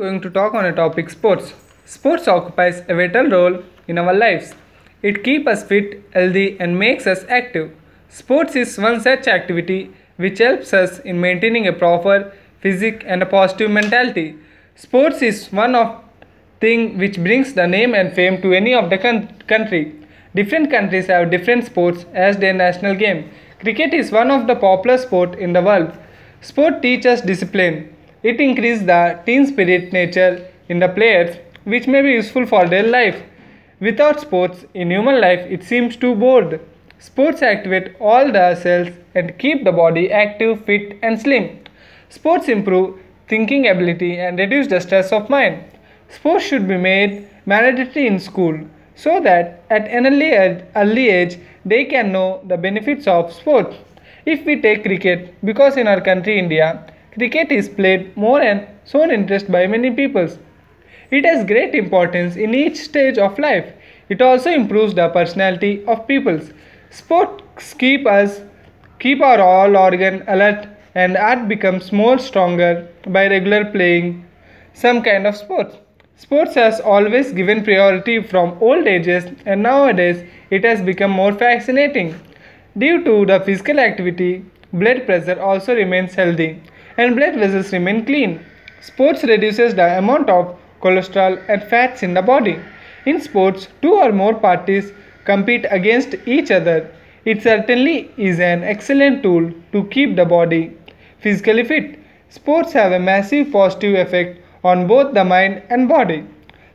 going to talk on a topic sports. Sports occupies a vital role in our lives. It keeps us fit, healthy, and makes us active. Sports is one such activity which helps us in maintaining a proper physique and a positive mentality. Sports is one of thing which brings the name and fame to any of the con- country. Different countries have different sports as their national game. Cricket is one of the popular sport in the world. Sport teaches discipline. It increases the team spirit nature in the players, which may be useful for their life. Without sports in human life, it seems too bored. Sports activate all the cells and keep the body active, fit, and slim. Sports improve thinking ability and reduce the stress of mind. Sports should be made mandatory in school so that at an early early age they can know the benefits of sports. If we take cricket, because in our country India, cricket is played more and shown interest by many peoples. It has great importance in each stage of life. It also improves the personality of peoples. Sports keep us keep our all organ alert and art becomes more stronger by regular playing some kind of sports. Sports has always given priority from old ages and nowadays it has become more fascinating. Due to the physical activity, blood pressure also remains healthy and blood vessels remain clean. Sports reduces the amount of cholesterol and fats in the body. In sports, two or more parties compete against each other. It certainly is an excellent tool to keep the body physically fit. Sports have a massive positive effect on both the mind and body.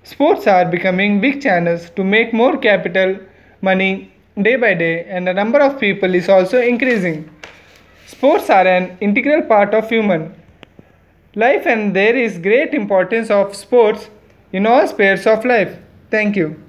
Sports are becoming big channels to make more capital money day by day and the number of people is also increasing. Sports are an integral part of human life and there is great importance of sports in all spheres of life. Thank you.